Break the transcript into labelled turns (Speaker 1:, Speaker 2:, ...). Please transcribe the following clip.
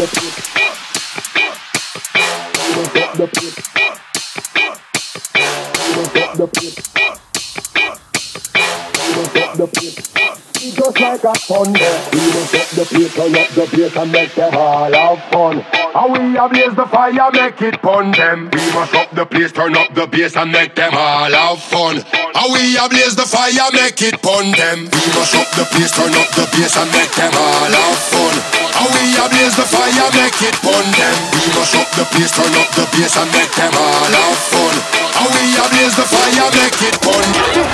Speaker 1: Just like a fun We must up the place, turn up the place and make them all have fun. And we ablaze the fire, make it pun them We must up the place, turn up the bass and make them all have fun And we ablaze the fire, make it pun them. We must up the place, turn up the bass and make them all have fun Ablaze the fire, make it burn them We must up the place, turn up the bass and make them all have fun. And we ablaze the fire, make it pun